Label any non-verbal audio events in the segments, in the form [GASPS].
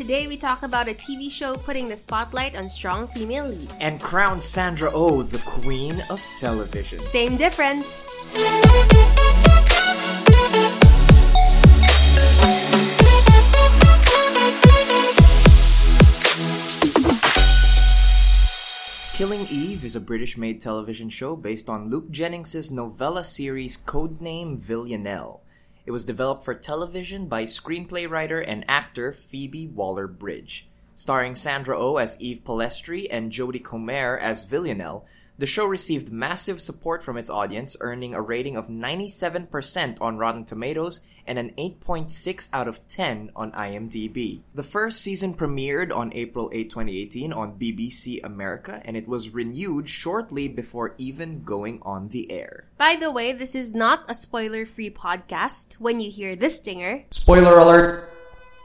Today we talk about a TV show putting the spotlight on strong female leads. And crown Sandra Oh the queen of television. Same difference. Killing Eve is a British made television show based on Luke Jennings' novella series codename Villanelle. It was developed for television by screenplay writer and actor Phoebe Waller Bridge. Starring Sandra Oh as Eve Polastri and Jodie Comer as Villanelle, the show received massive support from its audience, earning a rating of 97% on Rotten Tomatoes and an 8.6 out of 10 on IMDb. The first season premiered on April 8, 2018 on BBC America, and it was renewed shortly before even going on the air. By the way, this is not a spoiler free podcast. When you hear this stinger, Spoiler alert!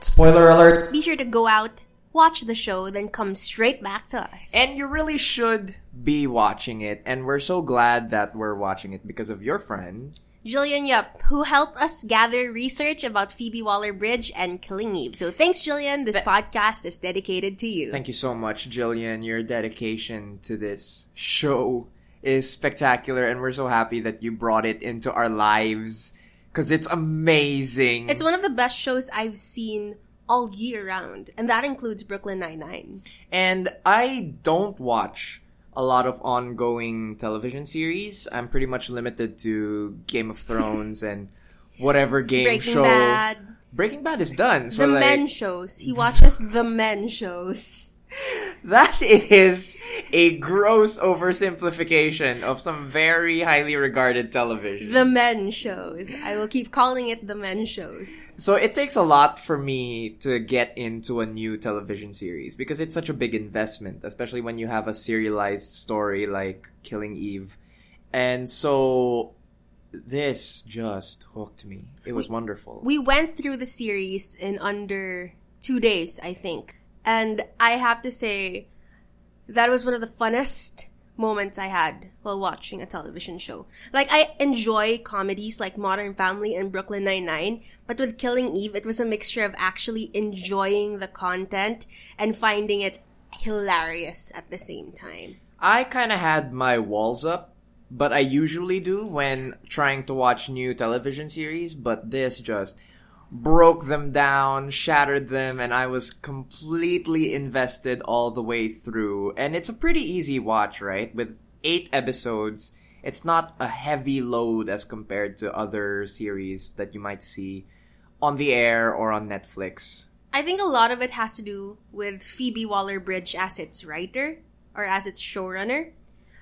Spoiler alert! be sure to go out, watch the show, then come straight back to us. And you really should be watching it, and we're so glad that we're watching it because of your friend. Jillian Yup, who helped us gather research about Phoebe Waller Bridge and Killing Eve. So thanks, Jillian. This podcast is dedicated to you. Thank you so much, Jillian. Your dedication to this show is spectacular, and we're so happy that you brought it into our lives because it's amazing. It's one of the best shows I've seen all year round, and that includes Brooklyn Nine-Nine. and I don't watch a lot of ongoing television series. I'm pretty much limited to Game of Thrones and whatever game Breaking show. Bad, Breaking Bad is done. So the like, men shows. He watches the men shows. [LAUGHS] That is a gross oversimplification of some very highly regarded television. The men shows. I will keep calling it the men shows. so it takes a lot for me to get into a new television series because it's such a big investment, especially when you have a serialized story like Killing Eve. And so this just hooked me. It was wonderful. We went through the series in under two days, I think. And I have to say, that was one of the funnest moments I had while watching a television show. Like, I enjoy comedies like Modern Family and Brooklyn Nine-Nine, but with Killing Eve, it was a mixture of actually enjoying the content and finding it hilarious at the same time. I kind of had my walls up, but I usually do when trying to watch new television series, but this just broke them down, shattered them, and I was completely invested all the way through. And it's a pretty easy watch, right? With eight episodes, it's not a heavy load as compared to other series that you might see on the air or on Netflix. I think a lot of it has to do with Phoebe Waller Bridge as its writer or as its showrunner.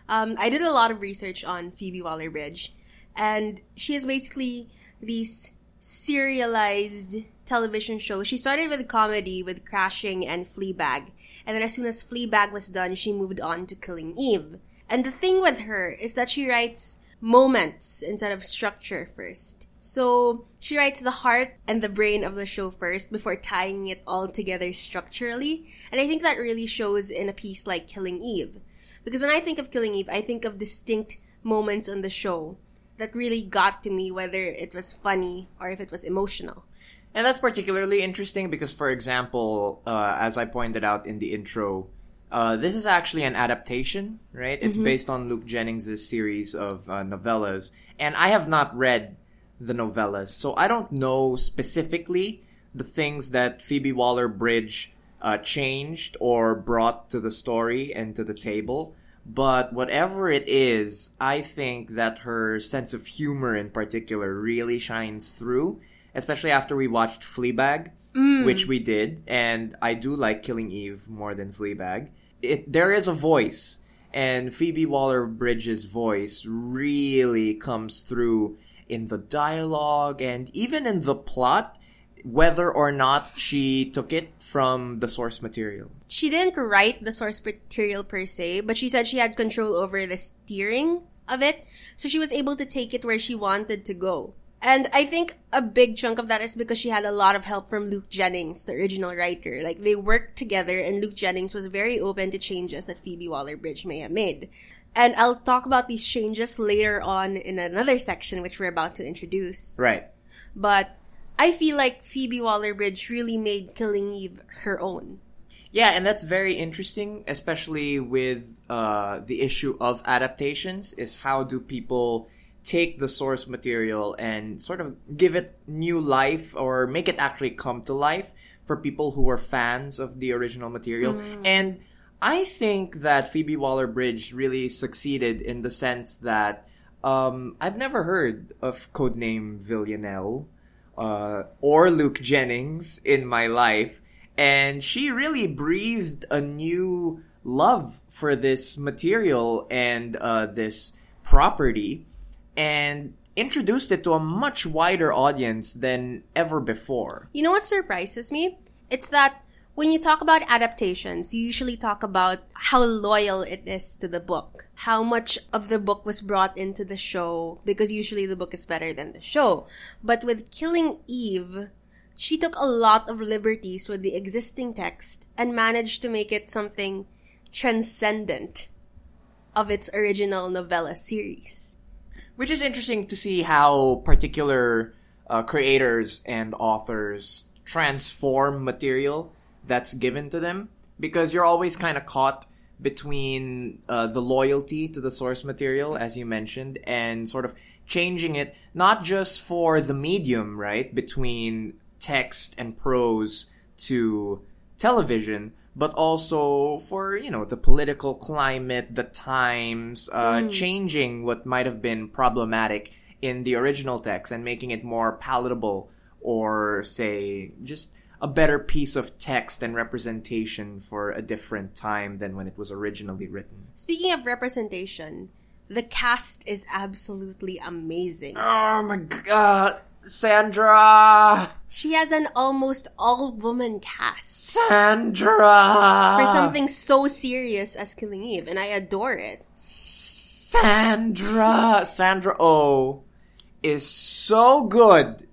Um, I did a lot of research on Phoebe Waller Bridge, and she is basically these serialized television show. She started with comedy with Crashing and Fleabag, and then as soon as Fleabag was done, she moved on to Killing Eve. And the thing with her is that she writes moments instead of structure first. So she writes the heart and the brain of the show first before tying it all together structurally. And I think that really shows in a piece like Killing Eve. Because when I think of Killing Eve, I think of distinct moments on the show that really got to me, whether it was funny or if it was emotional. And that's particularly interesting because, for example, uh, as I pointed out in the intro, uh, this is actually an adaptation, right? It's based on Luke Jennings' series of uh, novellas. And I have not read the novellas, so I don't know specifically the things that Phoebe Waller Bridge uh, changed or brought to the story and to the table. But whatever it is, I think that her sense of humor in particular really shines through, especially after we watched Fleabag, mm. which we did, and I do like Killing Eve more than Fleabag. It there is a voice, and Phoebe Waller Bridge's voice really comes through in the dialogue and even in the plot, whether or not she took it from the source material. She didn't write the source material per se, but she said she had control over the steering of it, so she was able to take it where she wanted to go. And I think a big chunk of that is because she had a lot of help from Luke Jennings, the original writer. Like they worked together and Luke Jennings was very open to changes that Phoebe Waller-Bridge may have made. And I'll talk about these changes later on in another section which we're about to introduce. Right. But I feel like Phoebe Waller-Bridge really made Killing Eve her own. Yeah, and that's very interesting, especially with uh, the issue of adaptations. Is how do people take the source material and sort of give it new life or make it actually come to life for people who are fans of the original material. And I think that Phoebe Waller Bridge really succeeded in the sense that um, I've never heard of codename Villanelle uh, or Luke Jennings in my life. And she really breathed a new love for this material and uh, this property and introduced it to a much wider audience than ever before. You know what surprises me? It's that when you talk about adaptations, you usually talk about how loyal it is to the book, how much of the book was brought into the show, because usually the book is better than the show. But with Killing Eve, she took a lot of liberties with the existing text and managed to make it something transcendent of its original novella series. Which is interesting to see how particular uh, creators and authors transform material that's given to them because you're always kind of caught between uh, the loyalty to the source material, as you mentioned, and sort of changing it not just for the medium, right, between text and prose to television, but also for you know the political climate, the times, uh, changing what might have been problematic in the original text and making it more palatable, or say just a better piece of text and representation for a different time than when it was originally written. Speaking of representation, the cast is absolutely amazing. Oh my god, Sandra! She has an almost all woman cast Sandra! for something so serious as Killing Eve, and I adore it. Sandra! Sandra Oh is so good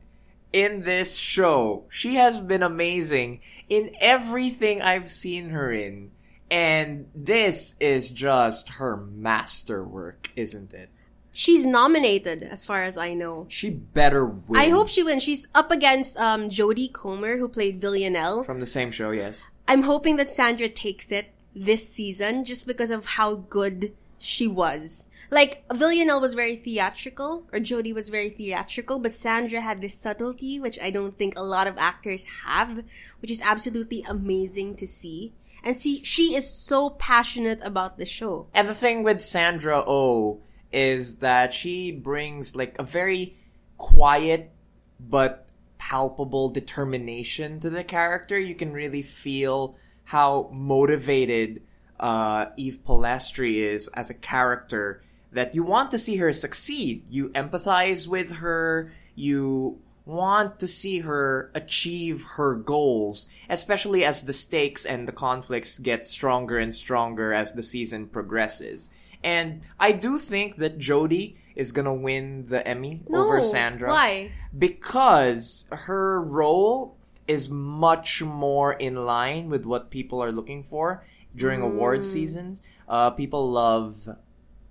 in this show. She has been amazing in everything I've seen her in. And this is just her masterwork, isn't it? She's nominated, as far as I know. She better win. I hope she wins. She's up against um, Jodie Comer, who played Villanelle. From the same show, yes. I'm hoping that Sandra takes it this season just because of how good she was. Like, Villanelle was very theatrical, or Jodie was very theatrical, but Sandra had this subtlety, which I don't think a lot of actors have, which is absolutely amazing to see. And see, she is so passionate about the show. And the thing with Sandra Oh is that she brings like a very quiet but palpable determination to the character. You can really feel how motivated uh, Eve Polastri is as a character that you want to see her succeed. You empathize with her. You want to see her achieve her goals, especially as the stakes and the conflicts get stronger and stronger as the season progresses. And I do think that Jodie is gonna win the Emmy over Sandra. why? Because her role is much more in line with what people are looking for during award seasons. Uh, people love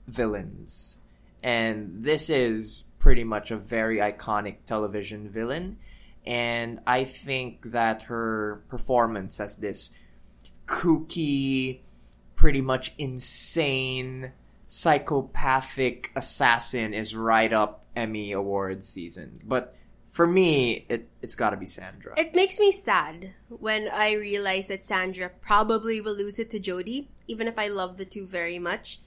villains. And this is pretty much a very iconic television villain. And I think that her performance as this kooky, pretty much insane, psychopathic assassin is right up Emmy Awards season. But for me, it, it's gotta be Sandra. It makes me sad when I realize that Sandra probably will lose it to Jodie, even if I love the two very much.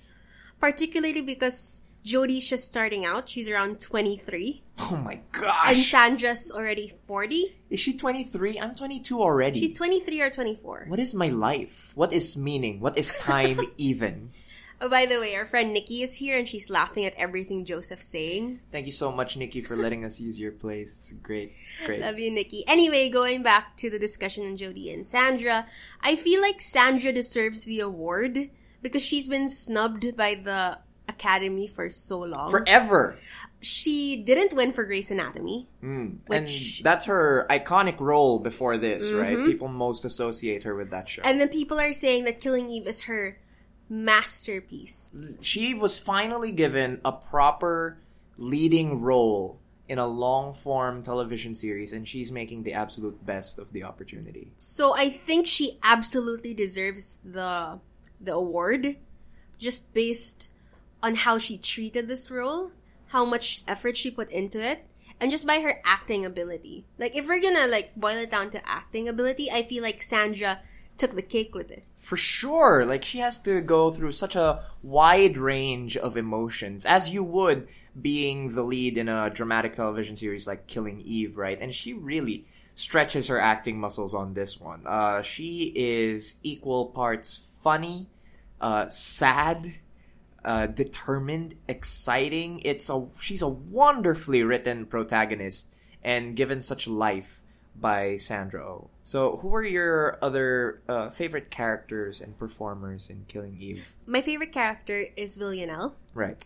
Particularly because Jodie's just starting out. She's around 23. oh my gosh. And! Sandra's already 40. is she 23? I'm 22 already. She's 23 or 24. What is my life? What is meaning? What is time [LAUGHS] even? Oh, by the way, our friend Nikki is here and she's laughing at everything Joseph's saying. Thank you so much, Nikki, for letting us use your place. It's great. It's great. Love you, Nikki. Anyway, going back to the discussion on Jodie and Sandra, I feel like Sandra deserves the award because she's been snubbed by the Academy for so long. Forever. she didn't win for Grey's Anatomy. Mm. Which- and that's her iconic role before this, right? People most associate her with that show. And then people are saying that Killing Eve is her masterpiece. she was finally given a proper leading role in a long form television series, and she's making the absolute best of the opportunity. So I think she absolutely deserves the the award just based on how she treated this role, how much effort she put into it, and just by her acting ability. Like if we're gonna like boil it down to acting ability, I feel like Sandra took the cake with this. For sure. Like she has to go through such a wide range of emotions as you would being the lead in a dramatic television series like Killing Eve, right? And she really stretches her acting muscles on this one. Uh, she is equal parts funny, uh, sad, uh, determined, exciting. It's a she's a wonderfully written protagonist and given such life by Sandra Oh. So, who are your other uh, favorite characters and performers in Killing Eve? My favorite character is Villanelle, Right.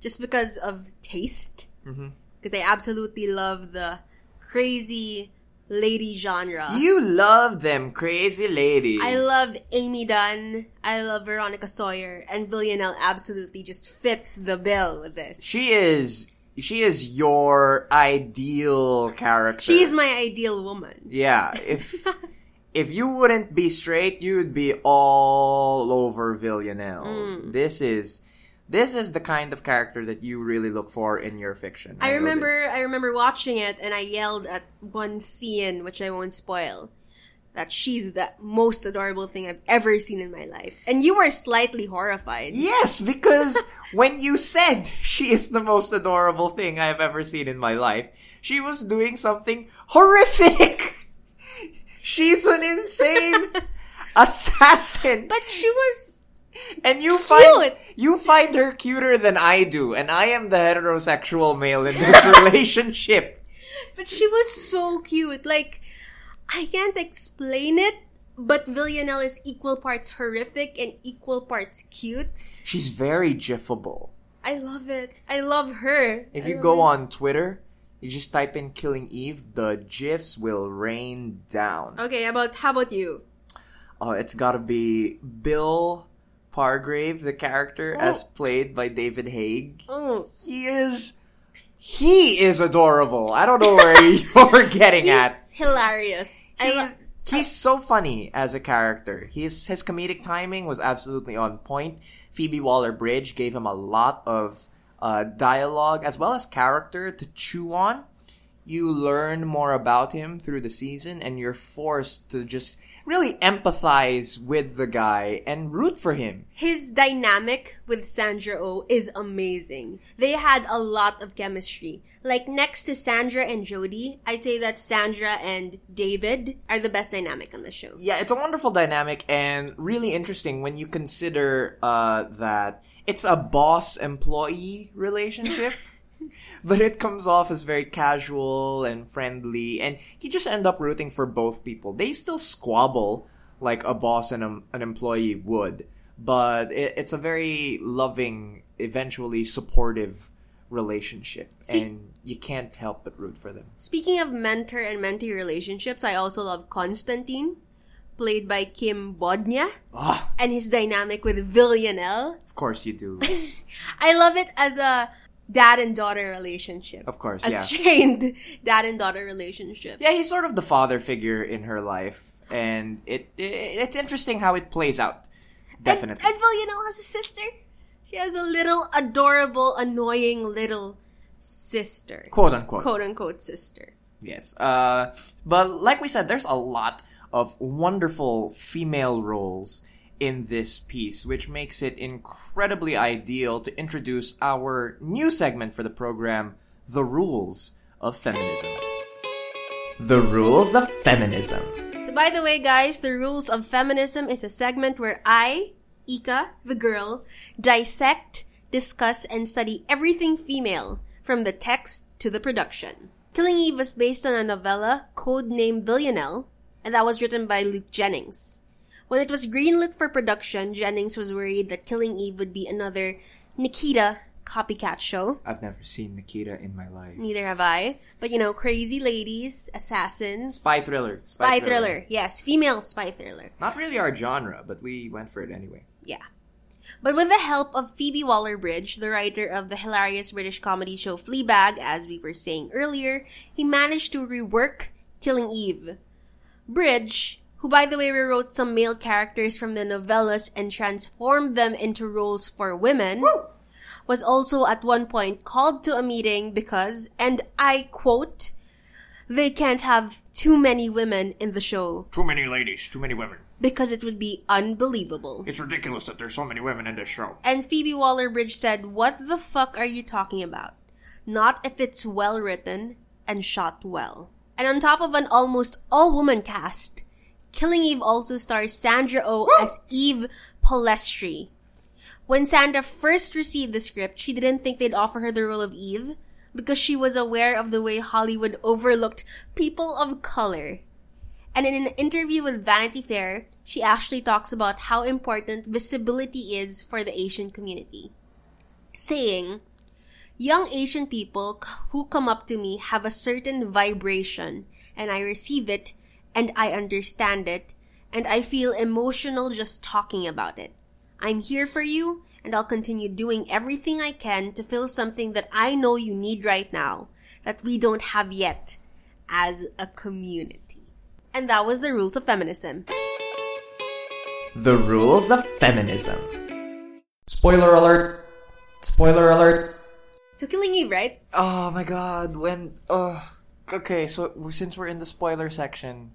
just because of taste. Mm-hmm. Because I absolutely love the crazy lady genre. You love them crazy ladies. I love Amy Dunne. I love Veronica Sawyer, and Villanelle absolutely just fits the bill with this. She is. She is your ideal character. She's my ideal woman. Yeah. If [LAUGHS] if you wouldn't be straight, you'd be all over Villanelle. Mm. This is this is the kind of character that you really look for in your fiction. I know remember. I remember watching it and I yelled at one scene, which I won't spoil, that she's the most adorable thing I've ever seen in my life. And you were slightly horrified. Yes, because [LAUGHS] when you said she is the most adorable thing I've ever seen in my life, she was doing something horrific. [LAUGHS] She's an insane [LAUGHS] assassin. But she was And you find Cute. you find her cuter than I do, and I am the heterosexual male in this relationship. but she was so cute. Like I can't explain it, but Villanelle is equal parts horrific and equal parts cute. She's very jiffable. I love it. I love her. If I you go her on Twitter, you just type in "Killing Eve," the gifs will rain down. Okay, about how about you? Oh, it's gotta be Bill Pargrave, the character, Oh. as played by David Haig. Oh, He is, he is adorable. I don't know where [LAUGHS] you're getting at. hilarious. He's, he's so funny as a character. His his comedic timing was absolutely on point. Phoebe Waller Bridge gave him a lot of uh, dialogue as well as character to chew on. You learn more about him through the season, and you're forced to just really empathize with the guy and root for him. His dynamic with Sandra Oh is amazing. They had a lot of chemistry. Like next to Sandra and Jodie, I'd say that Sandra and David are the best dynamic on the show. Yeah, it's a wonderful dynamic and really interesting when you consider uh, that it's a boss employee relationship. [LAUGHS] [LAUGHS] but it comes off as very casual and friendly, and you just end up rooting for both people. They still squabble like a boss and a, an employee would, but it, it's a very loving, eventually supportive relationship, Speak- and you can't help but root for them. Speaking of mentor and mentee relationships, I also love Constantine, played by Kim Bodnia, Ah, and his dynamic with Villanelle. of course you do. [LAUGHS] I love it as a dad and daughter relationship. Of course, a yeah. strained [LAUGHS] dad and daughter relationship. Yeah, he's sort of the father figure in her life, and it, it it's interesting how it plays out. Definitely. And, and know, has a sister. She has a little adorable, annoying little sister. quote unquote. Quote unquote sister. Yes. Uh, but like we said, there's a lot of wonderful female roles in this piece, which makes it incredibly ideal to introduce our new segment for the program, The Rules of Feminism. The Rules of Feminism. So, by the way, guys, the rules of feminism is a segment where I, Ika, the girl, dissect, discuss, and study everything female, from the text to the production. Killing Eve was based on a novella codenamed Villanelle, and that was written by Luke Jennings. When it was greenlit for production, Jennings was worried that Killing Eve would be another Nikita copycat show. I've never seen Nikita in my life. Neither have I. But you know, crazy ladies, assassins, Spy thriller. spy thriller. Yes, female spy thriller. Not really our genre, but we went for it anyway. Yeah. But with the help of Phoebe Waller Bridge, the writer of the hilarious British comedy show Fleabag, as we were saying earlier, he managed to rework Killing Eve. Bridge, who by the way rewrote some male characters from the novellas and transformed them into roles for women, Woo! was also at one point called to a meeting because, and I quote, they can't have too many women in the show Too many ladies, too many women. because it would be unbelievable. It's ridiculous that there's so many women in this show. And Phoebe Waller Bridge said, What the fuck are you talking about? Not if it's well written and shot well. And on top of an almost all woman cast, Killing Eve also stars Sandra O oh as Eve Polastri. When Sandra first received the script, she didn't think they'd offer her the role of Eve because she was aware of the way Hollywood overlooked people of color. And in an interview with Vanity Fair, she actually talks about how important visibility is for the Asian community. Saying, Young Asian people who come up to me have a certain vibration, and I receive it, and I understand it, and I feel emotional just talking about it. I'm here for you, and I'll continue doing everything I can to fill something that I know you need right now, that we don't have yet, as a community. And that was the rules of feminism. The rules of feminism. Spoiler alert! Spoiler alert! So Killing Eve, right? Oh my god, when uh okay, so since we're in the spoiler section,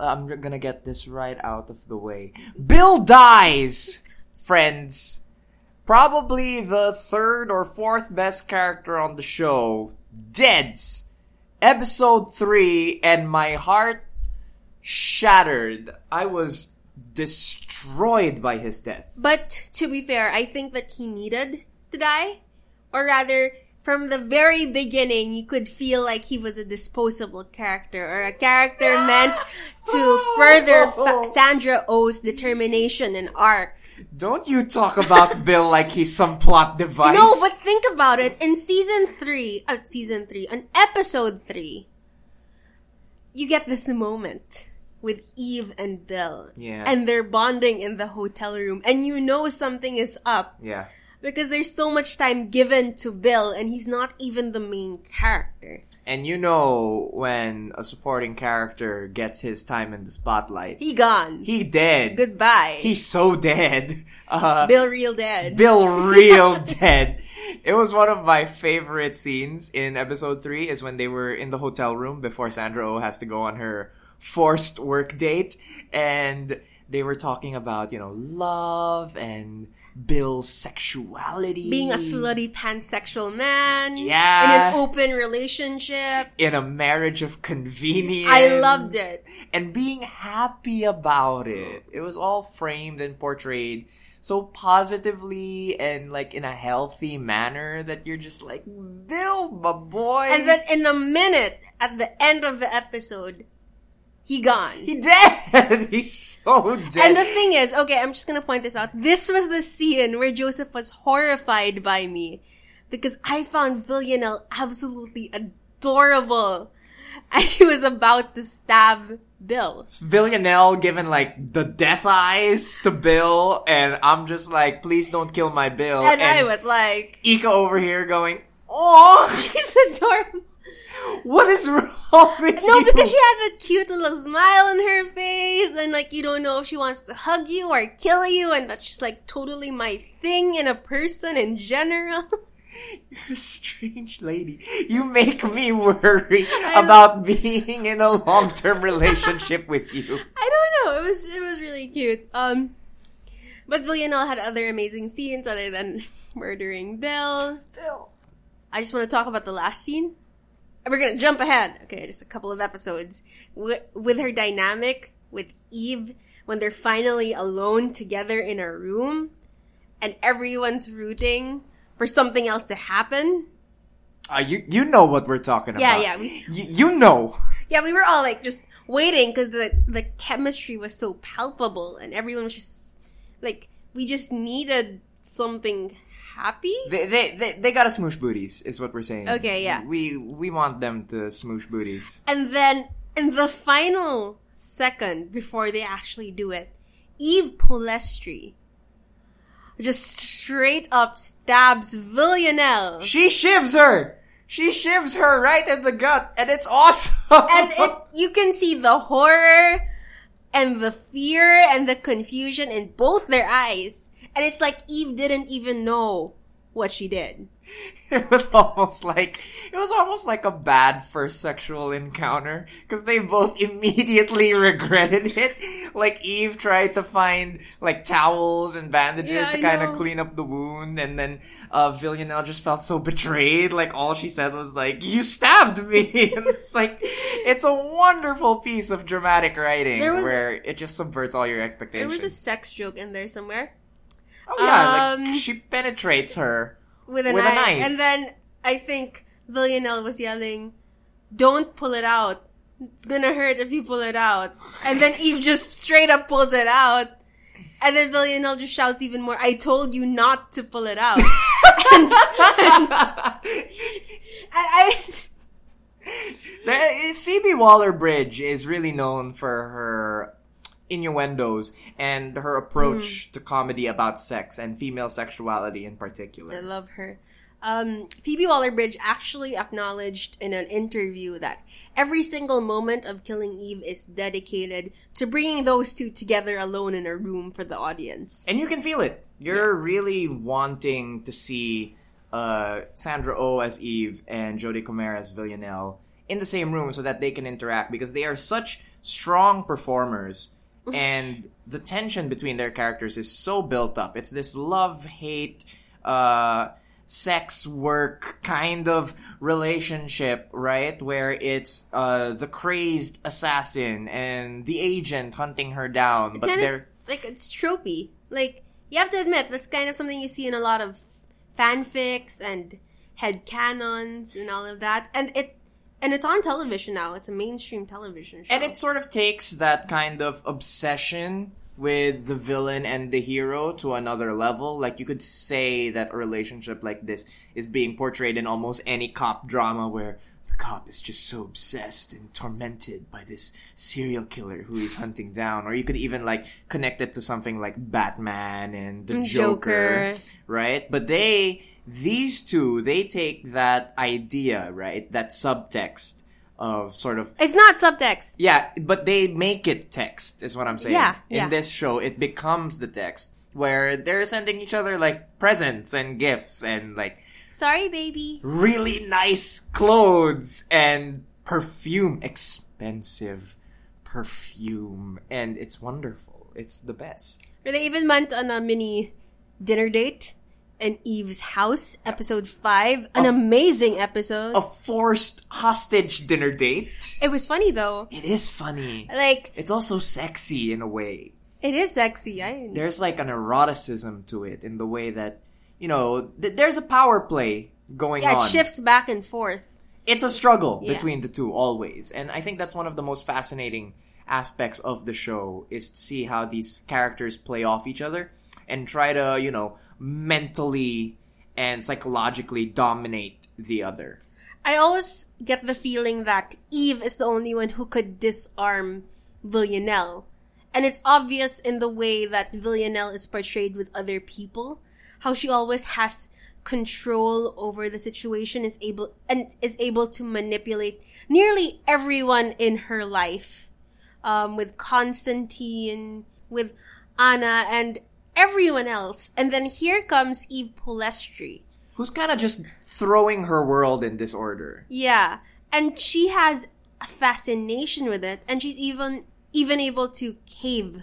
I'm gonna get this right out of the way. Bill dies, friends. Probably the third or fourth best character on the show. Deads. Episode 3 and my heart shattered. I was destroyed by his death. But to be fair, I think that he needed to die. Or rather, from the very beginning, you could feel like he was a disposable character or a character [GASPS] meant to further fa- [LAUGHS] Sandra Oh's determination and arc. Don't you talk about [LAUGHS] Bill like he's some plot device. No, but think about it. In season three, uh, season three, on episode three, you get this moment with Eve and Bill. Yeah. And they're bonding in the hotel room, and you know something is up Yeah. Because there's so much time given to Bill, and he's not even the main character. And you know when a supporting character gets his time in the spotlight. He gone. He dead. Goodbye. He's so dead. [LAUGHS] Uh, Bill real dead. Bill real [LAUGHS] dead. It was one of my favorite scenes in episode three is when they were in the hotel room before Sandra Oh has to go on her forced work date and they were talking about, you know, love and Bill's sexuality. Being a slutty pansexual man. Yeah. In an open relationship. in a marriage of convenience. I loved it. And being happy about it. It was all framed and portrayed so positively and like in a healthy manner that you're just like, Bill, my boy. And then in a minute, at the end of the episode, he gone. he dead. [LAUGHS] He's so dead. and the thing is, okay, I'm just gonna point this out. This was the scene where Joseph was horrified by me because I found Villanelle absolutely adorable as she was about to stab Bill. Villanelle giving like the death eyes to Bill, and I'm just like, please don't kill my Bill. And, I was like, Ika over here going, oh, [LAUGHS] she's adorable. What is wrong with you? No, you? because she had that cute little smile on her face, and like you don't know if she wants to hug you or kill you, and that's just like totally my thing in a person in general. [LAUGHS] You're a strange lady. You make me worry [LAUGHS] about being in a long-term relationship with you. [LAUGHS] I don't know. It was it was really cute. Um, but Villanelle had other amazing scenes other than murdering Bill. Bill. I just want to talk about the last scene. We're gonna jump ahead. Okay, just a couple of episodes with, with her dynamic with Eve when they're finally alone together in a room, and everyone's rooting for something else to happen. Uh, you you know what we're talking Yeah, about. yeah, we- Y- you know. Yeah, we were all like just waiting because the the chemistry was so palpable, and everyone was just like we just needed something happy. They, they they they gotta smoosh booties, is what we're saying. Okay, yeah. We we want them to smoosh booties. And then in the final second before they actually do it, Eve Polastri just straight up stabs Villanelle. She shivs her. She shivs her right in the gut, and it's awesome. and it, [LAUGHS] you can see the horror and the fear and the confusion in both their eyes. And it's like Eve didn't even know what she did. [LAUGHS] it was almost like it was almost like a bad first sexual encounter because they both [LAUGHS] immediately regretted it. Like Eve tried to find like towels and bandages Yeah, to kind of clean up the wound, and then uh, Villanelle just felt so betrayed. Like all she said was like, "You stabbed me," [LAUGHS] and it's like it's a wonderful piece of dramatic writing There was a- where it just subverts all your expectations. There was a sex joke in there somewhere oh yeah, um, like she penetrates her. with a, With a knife. knife. And then I think Villanelle was yelling, Don't pull it out. It's gonna hurt if you pull it out. And then Eve just straight up pulls it out. And then Villanelle just shouts even more, I told you not to pull it out. [LAUGHS] and, and I, The- Phoebe Waller-Bridge is really known for her innuendos and her approach Mm. to comedy about sex and female sexuality in particular. I love her. Um, Phoebe Waller-Bridge actually acknowledged in an interview that every single moment of Killing Eve is dedicated to bringing those two together alone in a room for the audience. And you can feel it. You're really wanting to see uh, Sandra Oh as Eve and Jodie Comer as Villanelle in the same room so that they can interact because they are such strong performers [LAUGHS] and the tension between their characters is so built up. It's this love hate, uh, sex work kind of relationship, right? Where it's uh, the crazed assassin and the agent hunting her down, but they're of like it's tropey. Like you have to admit that's kind of something you see in a lot of fanfics and head canons and all of that. And it and it's on television now. It's a mainstream television show. And it sort of takes that kind of obsession with the villain and the hero to another level. Like you could say that a relationship like this is being portrayed in almost any cop drama where the cop is just so obsessed and tormented by this serial killer who he's hunting down. Or you could even like connect it to something like Batman and the Joker, Joker. right? But they these two, they take that idea, right? That subtext of sort of it's not subtext. yeah, but they make it text, is what I'm saying. Yeah, In yeah. this show, it becomes the text where they're sending each other like presents and gifts and like Sorry, baby. really nice clothes and perfume, expensive perfume, and it's wonderful. It's the best. Or they even went on a mini dinner date in Eve's house, episode five. An amazing episode. A forced hostage dinner date. It was funny though. It is funny. Like It's also sexy in a way. it is sexy. I there's like an eroticism to it in the way that you know th- there's a power play going yeah, on. it shifts back and forth. It's a struggle Yeah. between the two always, and I think that's one of the most fascinating aspects of the show is to see how these characters play off each other and try to you know mentally and psychologically dominate the other. I always get the feeling that Eve is the only one who could disarm Villanelle. And it's obvious in the way that Villanelle is portrayed with other people, how she always has control over the situation is able and is able to manipulate nearly everyone in her life. Um, with Constantine, with Anna, and everyone else. And then here comes Eve Polastri. Who's kind of just throwing her world in disorder. Yeah. And she has a fascination with it, and she's even even able to cave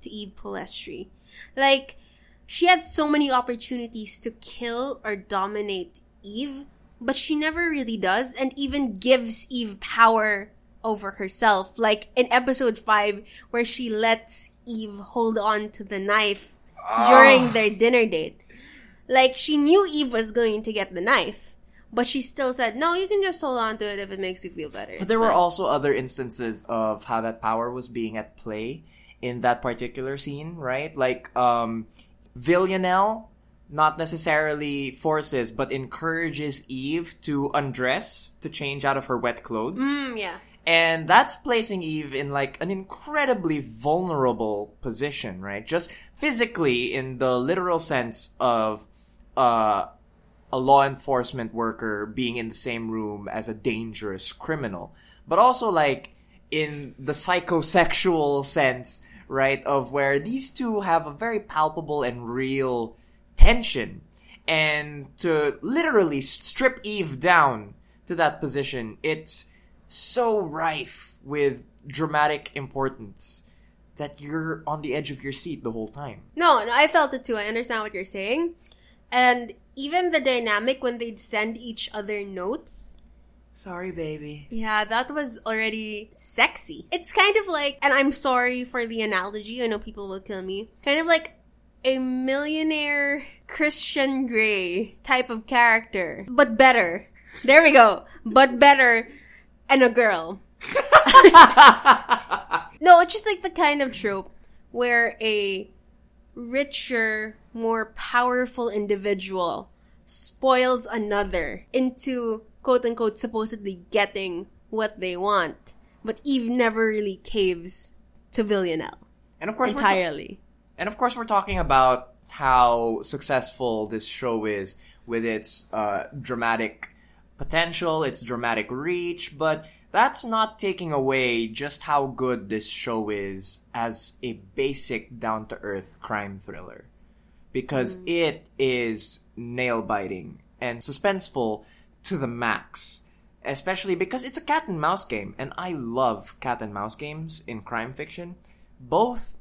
to Eve Polastri. Like, she had so many opportunities to kill or dominate Eve, but she never really does, and even gives Eve power over herself. Like in episode 5, where she lets Eve hold on to the knife during their dinner date. Like, she knew Eve was going to get the knife, but she still said, no, you can just hold on to it if it makes you feel better. But there were also other instances of how that power was being at play in that particular scene, right? Like, um, Villanelle not necessarily forces, but encourages Eve to undress, to change out of her wet clothes. Mm, yeah. And that's placing Eve in like an incredibly vulnerable position, right? Just physically in the literal sense of uh, a law enforcement worker being in the same room as a dangerous criminal, but also like in the psychosexual sense, right? Of where these two have a very palpable and real tension. And to literally strip Eve down to that position, it's so rife with dramatic importance that you're on the edge of your seat the whole time. No, no, I felt it too. I understand what you're saying. And even the dynamic when they'd send each other notes. Sorry, baby. Yeah, that was already sexy. It's kind of like, and I'm sorry for the analogy, I know people will kill me. Kind of like a millionaire Christian Grey type of character, but better. There we go. But better and a girl. [LAUGHS] no, it's just like the kind of trope where a richer, more powerful individual spoils another into quote unquote supposedly getting what they want. But Eve never really caves to Villanelle And of course, we're ta- entirely. and of course, we're talking about how successful this show is with its uh, dramatic potential, its dramatic reach, but that's not taking away just how good this show is as a basic down to earth crime thriller. Because it is nail biting and suspenseful to the max. Especially because it's a cat and mouse game, and I love cat and mouse games in crime fiction. Both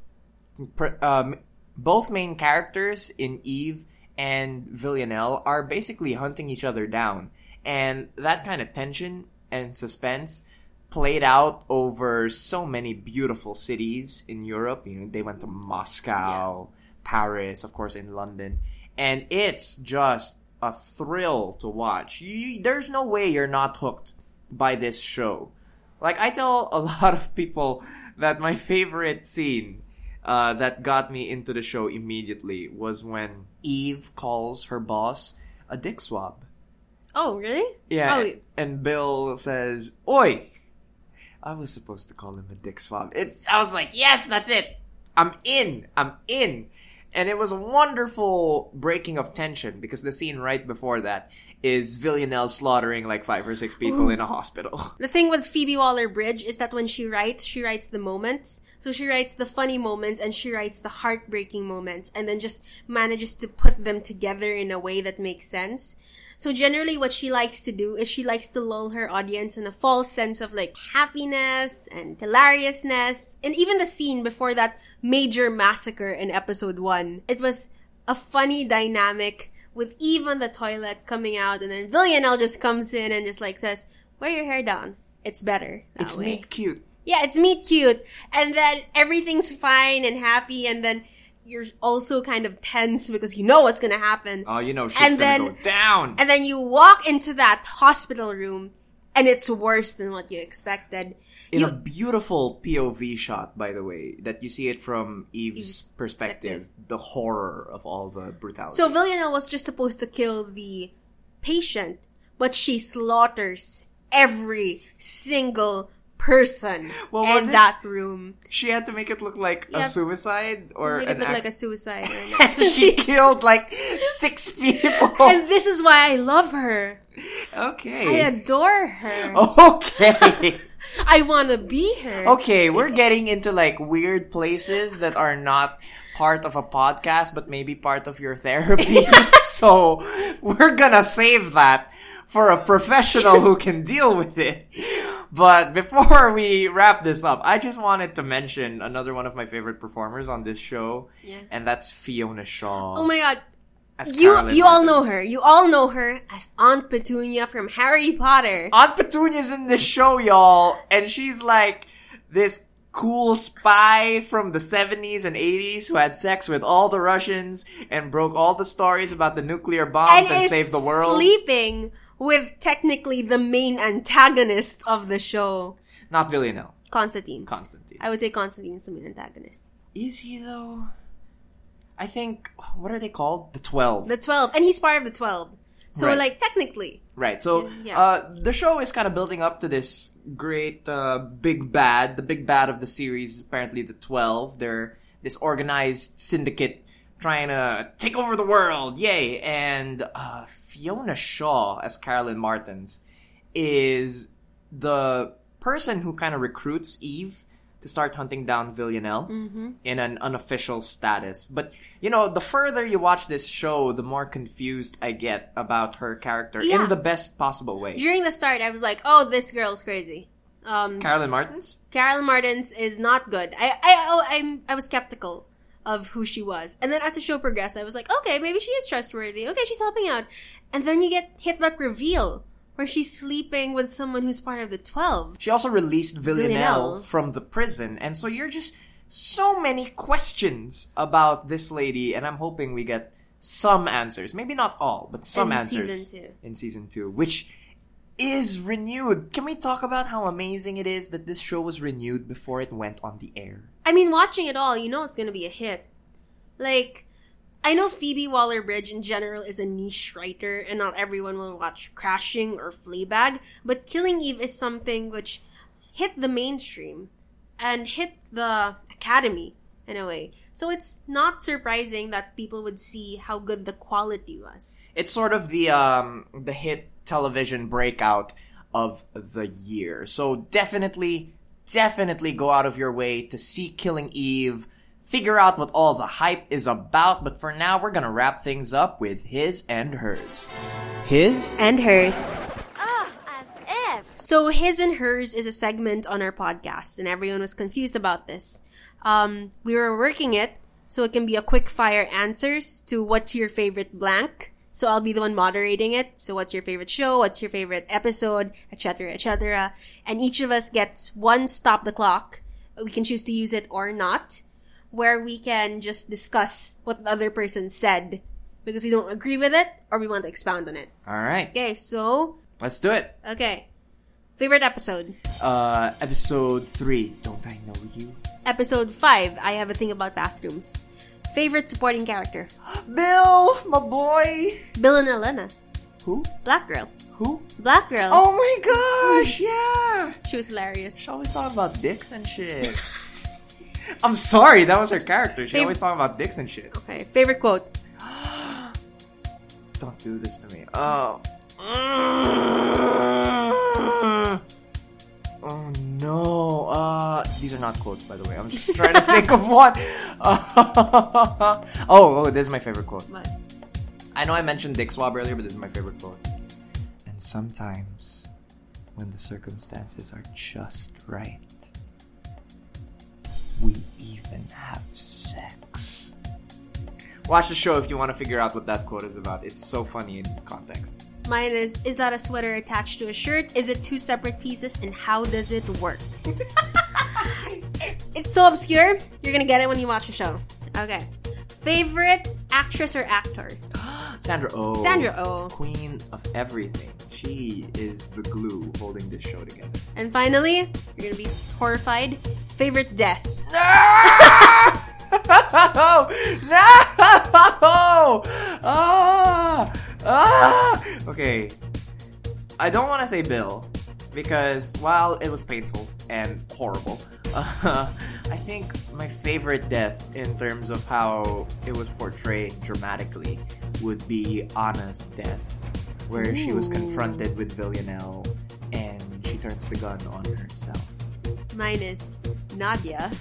um, both main characters in Eve and Villanelle are basically hunting each other down. And that kind of tension and suspense played out over so many beautiful cities in Europe. You know, they went to Moscow, Paris, of course, in London. And it's just a thrill to watch. You, there's no way you're not hooked by this show. Like, I tell a [LAUGHS] lot of people that my favorite scene uh, that got me into the show immediately was when Eve calls her boss a dick swab. Oh, really? Yeah. Oh, And Bill says, Oi! I was supposed to call him a dick swab. It's, I was like, yes, that's it. I'm in. I'm in. And it was a wonderful breaking of tension because the scene right before that is Villanelle slaughtering like five or six people in a hospital. [LAUGHS] The thing with Phoebe Waller Bridge is that when she writes, she writes the moments. So she writes the funny moments and she writes the heartbreaking moments and then just manages to put them together in a way that makes sense. So generally what she likes to do is she likes to lull her audience in a false sense of like happiness and hilariousness. And even the scene before that major massacre in episode one, it was a funny dynamic with Eve on the toilet coming out and then Villanelle just comes in and just like says, wear your hair down. It's better. it's way." meet cute. Yeah, it's meet cute. And then everything's fine and happy and then you're also kind of tense because you know what's gonna happen. Oh, you know, shit's And gonna then- go down. And then you walk into that hospital room and it's worse than what you expected. in You- a beautiful POV shot, by the way, that you see it from Eve's, Eve's perspective, the horror of all the brutality. So Villanelle was just supposed to kill the patient, but she slaughters every single person Well, in it- that room. she had to make it look like a suicide or Make it an look like a suicide. [LAUGHS] or an she [LAUGHS] killed like six people. and this is why I love her. Okay. I adore her. [LAUGHS] Okay. I want to be her. Okay, we're getting into like weird places that are not part of a podcast, but maybe part of your therapy. so we're gonna save that for a professional who can deal with it. But before we wrap this up, I just wanted to mention another one of my favorite performers on this show, Yeah. and that's Fiona Shaw. Oh my god. You Carolyn you all know her. You all know her as Aunt Petunia from Harry Potter. Aunt Petunia's in the show, y'all, and she's like this cool spy from the 70s and 80s who had sex with all the Russians and broke all the stories about the nuclear bombs and, is saved the world. sleeping with technically the main antagonist of the show, Not Villanelle, Constantine. Constantine. I would say Constantine is the main antagonist. Is he though? I think what are they called? The 12. The twelve, and he's part of the twelve. So Right. like technically, Right. So Yeah. uh, the show is kind of building up to this great uh, big bad. The big bad of the series, apparently the Twelve. They're this organized syndicate trying to take over the world. Yay! And uh, Fiona Shaw as Carolyn Martens is the person who kind of recruits Eve to start hunting down Villanelle in an unofficial status. But you know, the further you watch this show, the more confused I get about her character Yeah. in the best possible way. during the start, I was like, "Oh, this girl's crazy." Um, Carolyn Martens? Carolyn Martens is not good. I I oh, I'm I was skeptical of who she was, and then as the show progressed, I was like, okay, maybe she is trustworthy. Okay, she's helping out, and then you get hit that reveal where she's sleeping with someone who's part of the Twelve. She also released Villanelle, Villanelle. from the prison, and so you're just so many questions about this lady, and I'm hoping we get some answers. Maybe not all, but some answers. In answers season two. in season two, which is renewed. Can we talk about how amazing it is that this show was renewed before it went on the air? I mean, watching it all, you know it's gonna be a hit. Like, I know Phoebe Waller-Bridge in general is a niche writer, and not everyone will watch Crashing or Fleabag, but Killing Eve is something which hit the mainstream and hit the academy in a way. So it's not surprising that people would see how good the quality was. It's sort of the um the hit television breakout of the year. So definitely, definitely go out of your way to see Killing Eve. Figure out what all the hype is about, but for now we're gonna wrap things up with his and hers. His And hers. Ah, as if. So his and hers is a segment on our podcast, and everyone was confused about this. Um, we were working it so it can be a quick fire answers to what's your favorite blank. So I'll be the one moderating it. So what's your favorite show? What's your favorite episode? Etc. Etc. And each of us gets one stop the clock. We can choose to use it or not, where we can just discuss what the other person said because we don't agree with it or we want to expound on it. Alright, Okay, so let's do it. okay. Favorite episode. Uh episode three. Don't I know you? Episode 5, I have a thing about bathrooms. Favorite supporting character? Bill, my boy. Bill and Elena. Who? Black girl. Who? Black girl. Oh my gosh, yeah! She was hilarious. She always talked about dicks and shit. [LAUGHS] I'm sorry, that was her character. She Fav- always talked about dicks and shit. Okay, favorite quote. [GASPS] Don't do this to me. Oh. Mm. Oh no. Uh, these are not quotes, by the way. I'm just trying to [LAUGHS] think of one. [LAUGHS] oh, oh, this is my favorite quote. What? I know I mentioned Dick Swab earlier, but this is my favorite quote. And sometimes, when the circumstances are just right, we even have sex. Watch the show if you want to figure out what that quote is about. It's so funny in context. Mine is Is that a sweater attached to a shirt? Is it two separate pieces? And how does it work? [LAUGHS] It- it's so obscure. You're gonna get it when you watch the show. Okay. Favorite actress or actor? [GASPS] Sandra Oh. Sandra Oh. Queen of everything. She is the glue holding this show together. And finally, you're gonna be horrified. Favorite death? No! [LAUGHS] [LAUGHS] No! Ah! Ah! Okay. I don't want to say Bill because while it was painful and horrible, uh, [LAUGHS] I think my favorite death in terms of how it was portrayed dramatically would be Anna's death, where she was confronted with Villanelle and she turns the gun on herself. Minus Nadia.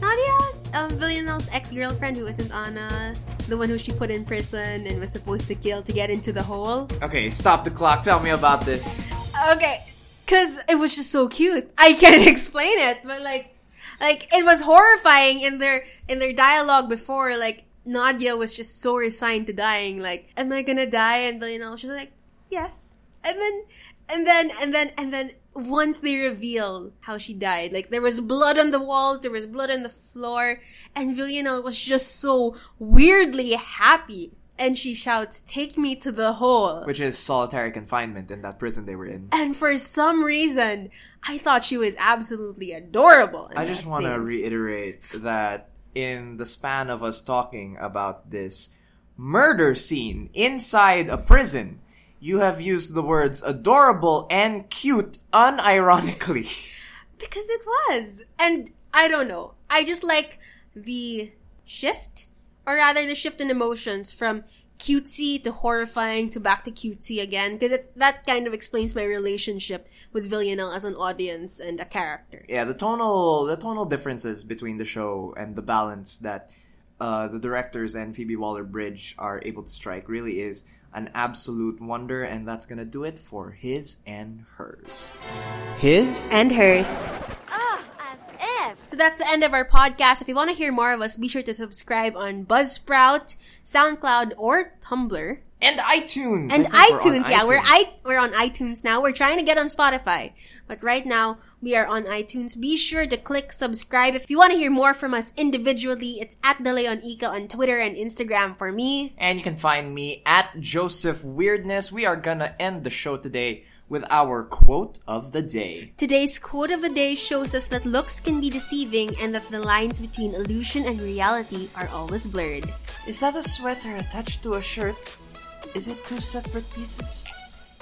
Nadia, um, Villanelle's ex-girlfriend who isn't Anna, the one who she put in prison and was supposed to kill to get into the hole. Okay, stop the clock. Tell me about this. Okay, cause it was just so cute. I can't [LAUGHS] explain it, but like, like it was horrifying in their in their dialogue before. Like Nadia was just so resigned to dying. Like, am I gonna die? And Villanelle, she's like, yes. And then, and then, and then, and then, once they reveal how she died, like there was blood on the walls, there was blood on the floor, and Villanelle was just so weirdly happy. And she shouts, "Take me to the hole." Which is solitary confinement in that prison they were in. And for some reason, I thought she was absolutely adorable. I just want to reiterate that in the span of us talking about this, murder scene inside a prison, you have used the words adorable and cute unironically. [LAUGHS] Because it was. And I don't know. I just like the shift, or rather the shift in emotions from cutesy to horrifying to back to cutesy again. Because that kind of explains my relationship with Villanelle as an audience and a character. Yeah, the tonal the tonal differences between the show and the balance that uh, the directors and Phoebe Waller Bridge are able to strike really is an absolute wonder, and that's gonna do it for his and hers. His And hers. Ugh, as if. So that's the end of our podcast. If you want to hear more of us, be sure to subscribe on Buzzsprout, SoundCloud, or Tumblr. and iTunes And I think we're on iTunes, yeah, we're. I we're on iTunes now. We're trying to get on Spotify, but right now we are on iTunes. Be sure to click subscribe if you want to hear more from us individually. It's at Delay Deleon Ika on Twitter and Instagram for me. And you can find me at Joseph Weirdness. We are gonna end the show today with our quote of the day. Today's quote of the day shows us that looks can be deceiving and that the lines between illusion and reality are always blurred. Is that a sweater attached to a shirt? Is it two separate pieces?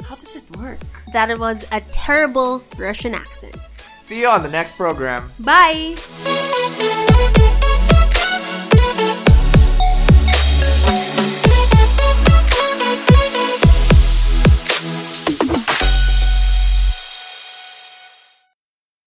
How does it work? That was a terrible Russian accent. See you on the next program. Bye.